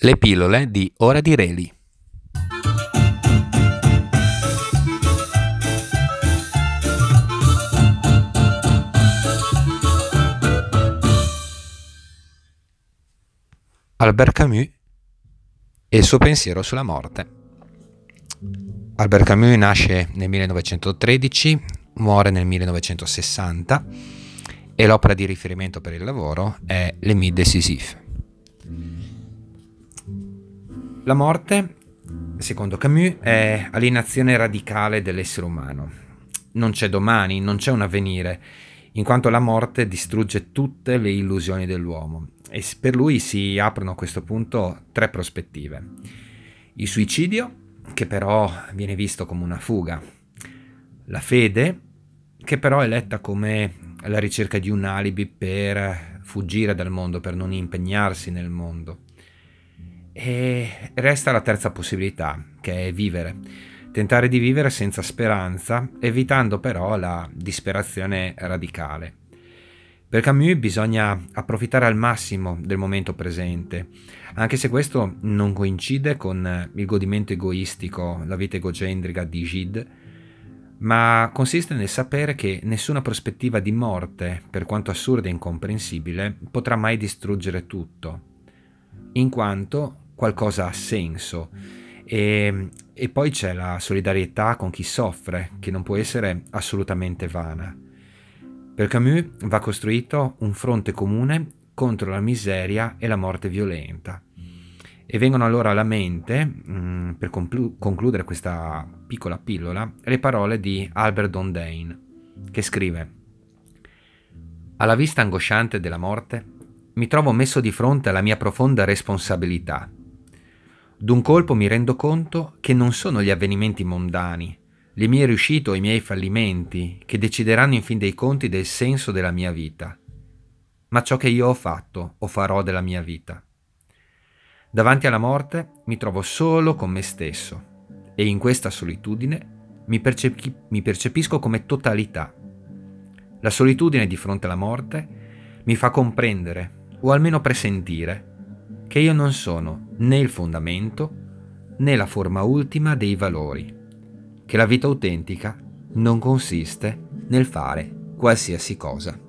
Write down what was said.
Le pillole di Ora di Reli. Albert Camus e il suo pensiero sulla morte. Albert Camus nasce nel 1913, muore nel 1960 e l'opera di riferimento per il lavoro è Le Mid Décisif. La morte, secondo Camus, è alienazione radicale dell'essere umano. Non c'è domani, non c'è un avvenire, in quanto la morte distrugge tutte le illusioni dell'uomo. E per lui si aprono a questo punto tre prospettive. Il suicidio, che però viene visto come una fuga. La fede, che però è letta come la ricerca di un alibi per fuggire dal mondo, per non impegnarsi nel mondo. E resta la terza possibilità, che è vivere. Tentare di vivere senza speranza, evitando però la disperazione radicale. Per Camus bisogna approfittare al massimo del momento presente, anche se questo non coincide con il godimento egoistico, la vita egocentrica di Gide, ma consiste nel sapere che nessuna prospettiva di morte, per quanto assurda e incomprensibile, potrà mai distruggere tutto, in quanto qualcosa ha senso. E, e poi c'è la solidarietà con chi soffre, che non può essere assolutamente vana. Per Camus va costruito un fronte comune contro la miseria e la morte violenta. E vengono allora alla mente, mm, per conclu- concludere questa piccola pillola, le parole di Albert Dondane, che scrive Alla vista angosciante della morte, mi trovo messo di fronte alla mia profonda responsabilità D'un colpo mi rendo conto che non sono gli avvenimenti mondani, le mie riuscite o i miei fallimenti che decideranno in fin dei conti del senso della mia vita, ma ciò che io ho fatto o farò della mia vita. Davanti alla morte mi trovo solo con me stesso e in questa solitudine mi, percepi- mi percepisco come totalità. La solitudine di fronte alla morte mi fa comprendere, o almeno presentire, che io non sono né il fondamento né la forma ultima dei valori, che la vita autentica non consiste nel fare qualsiasi cosa.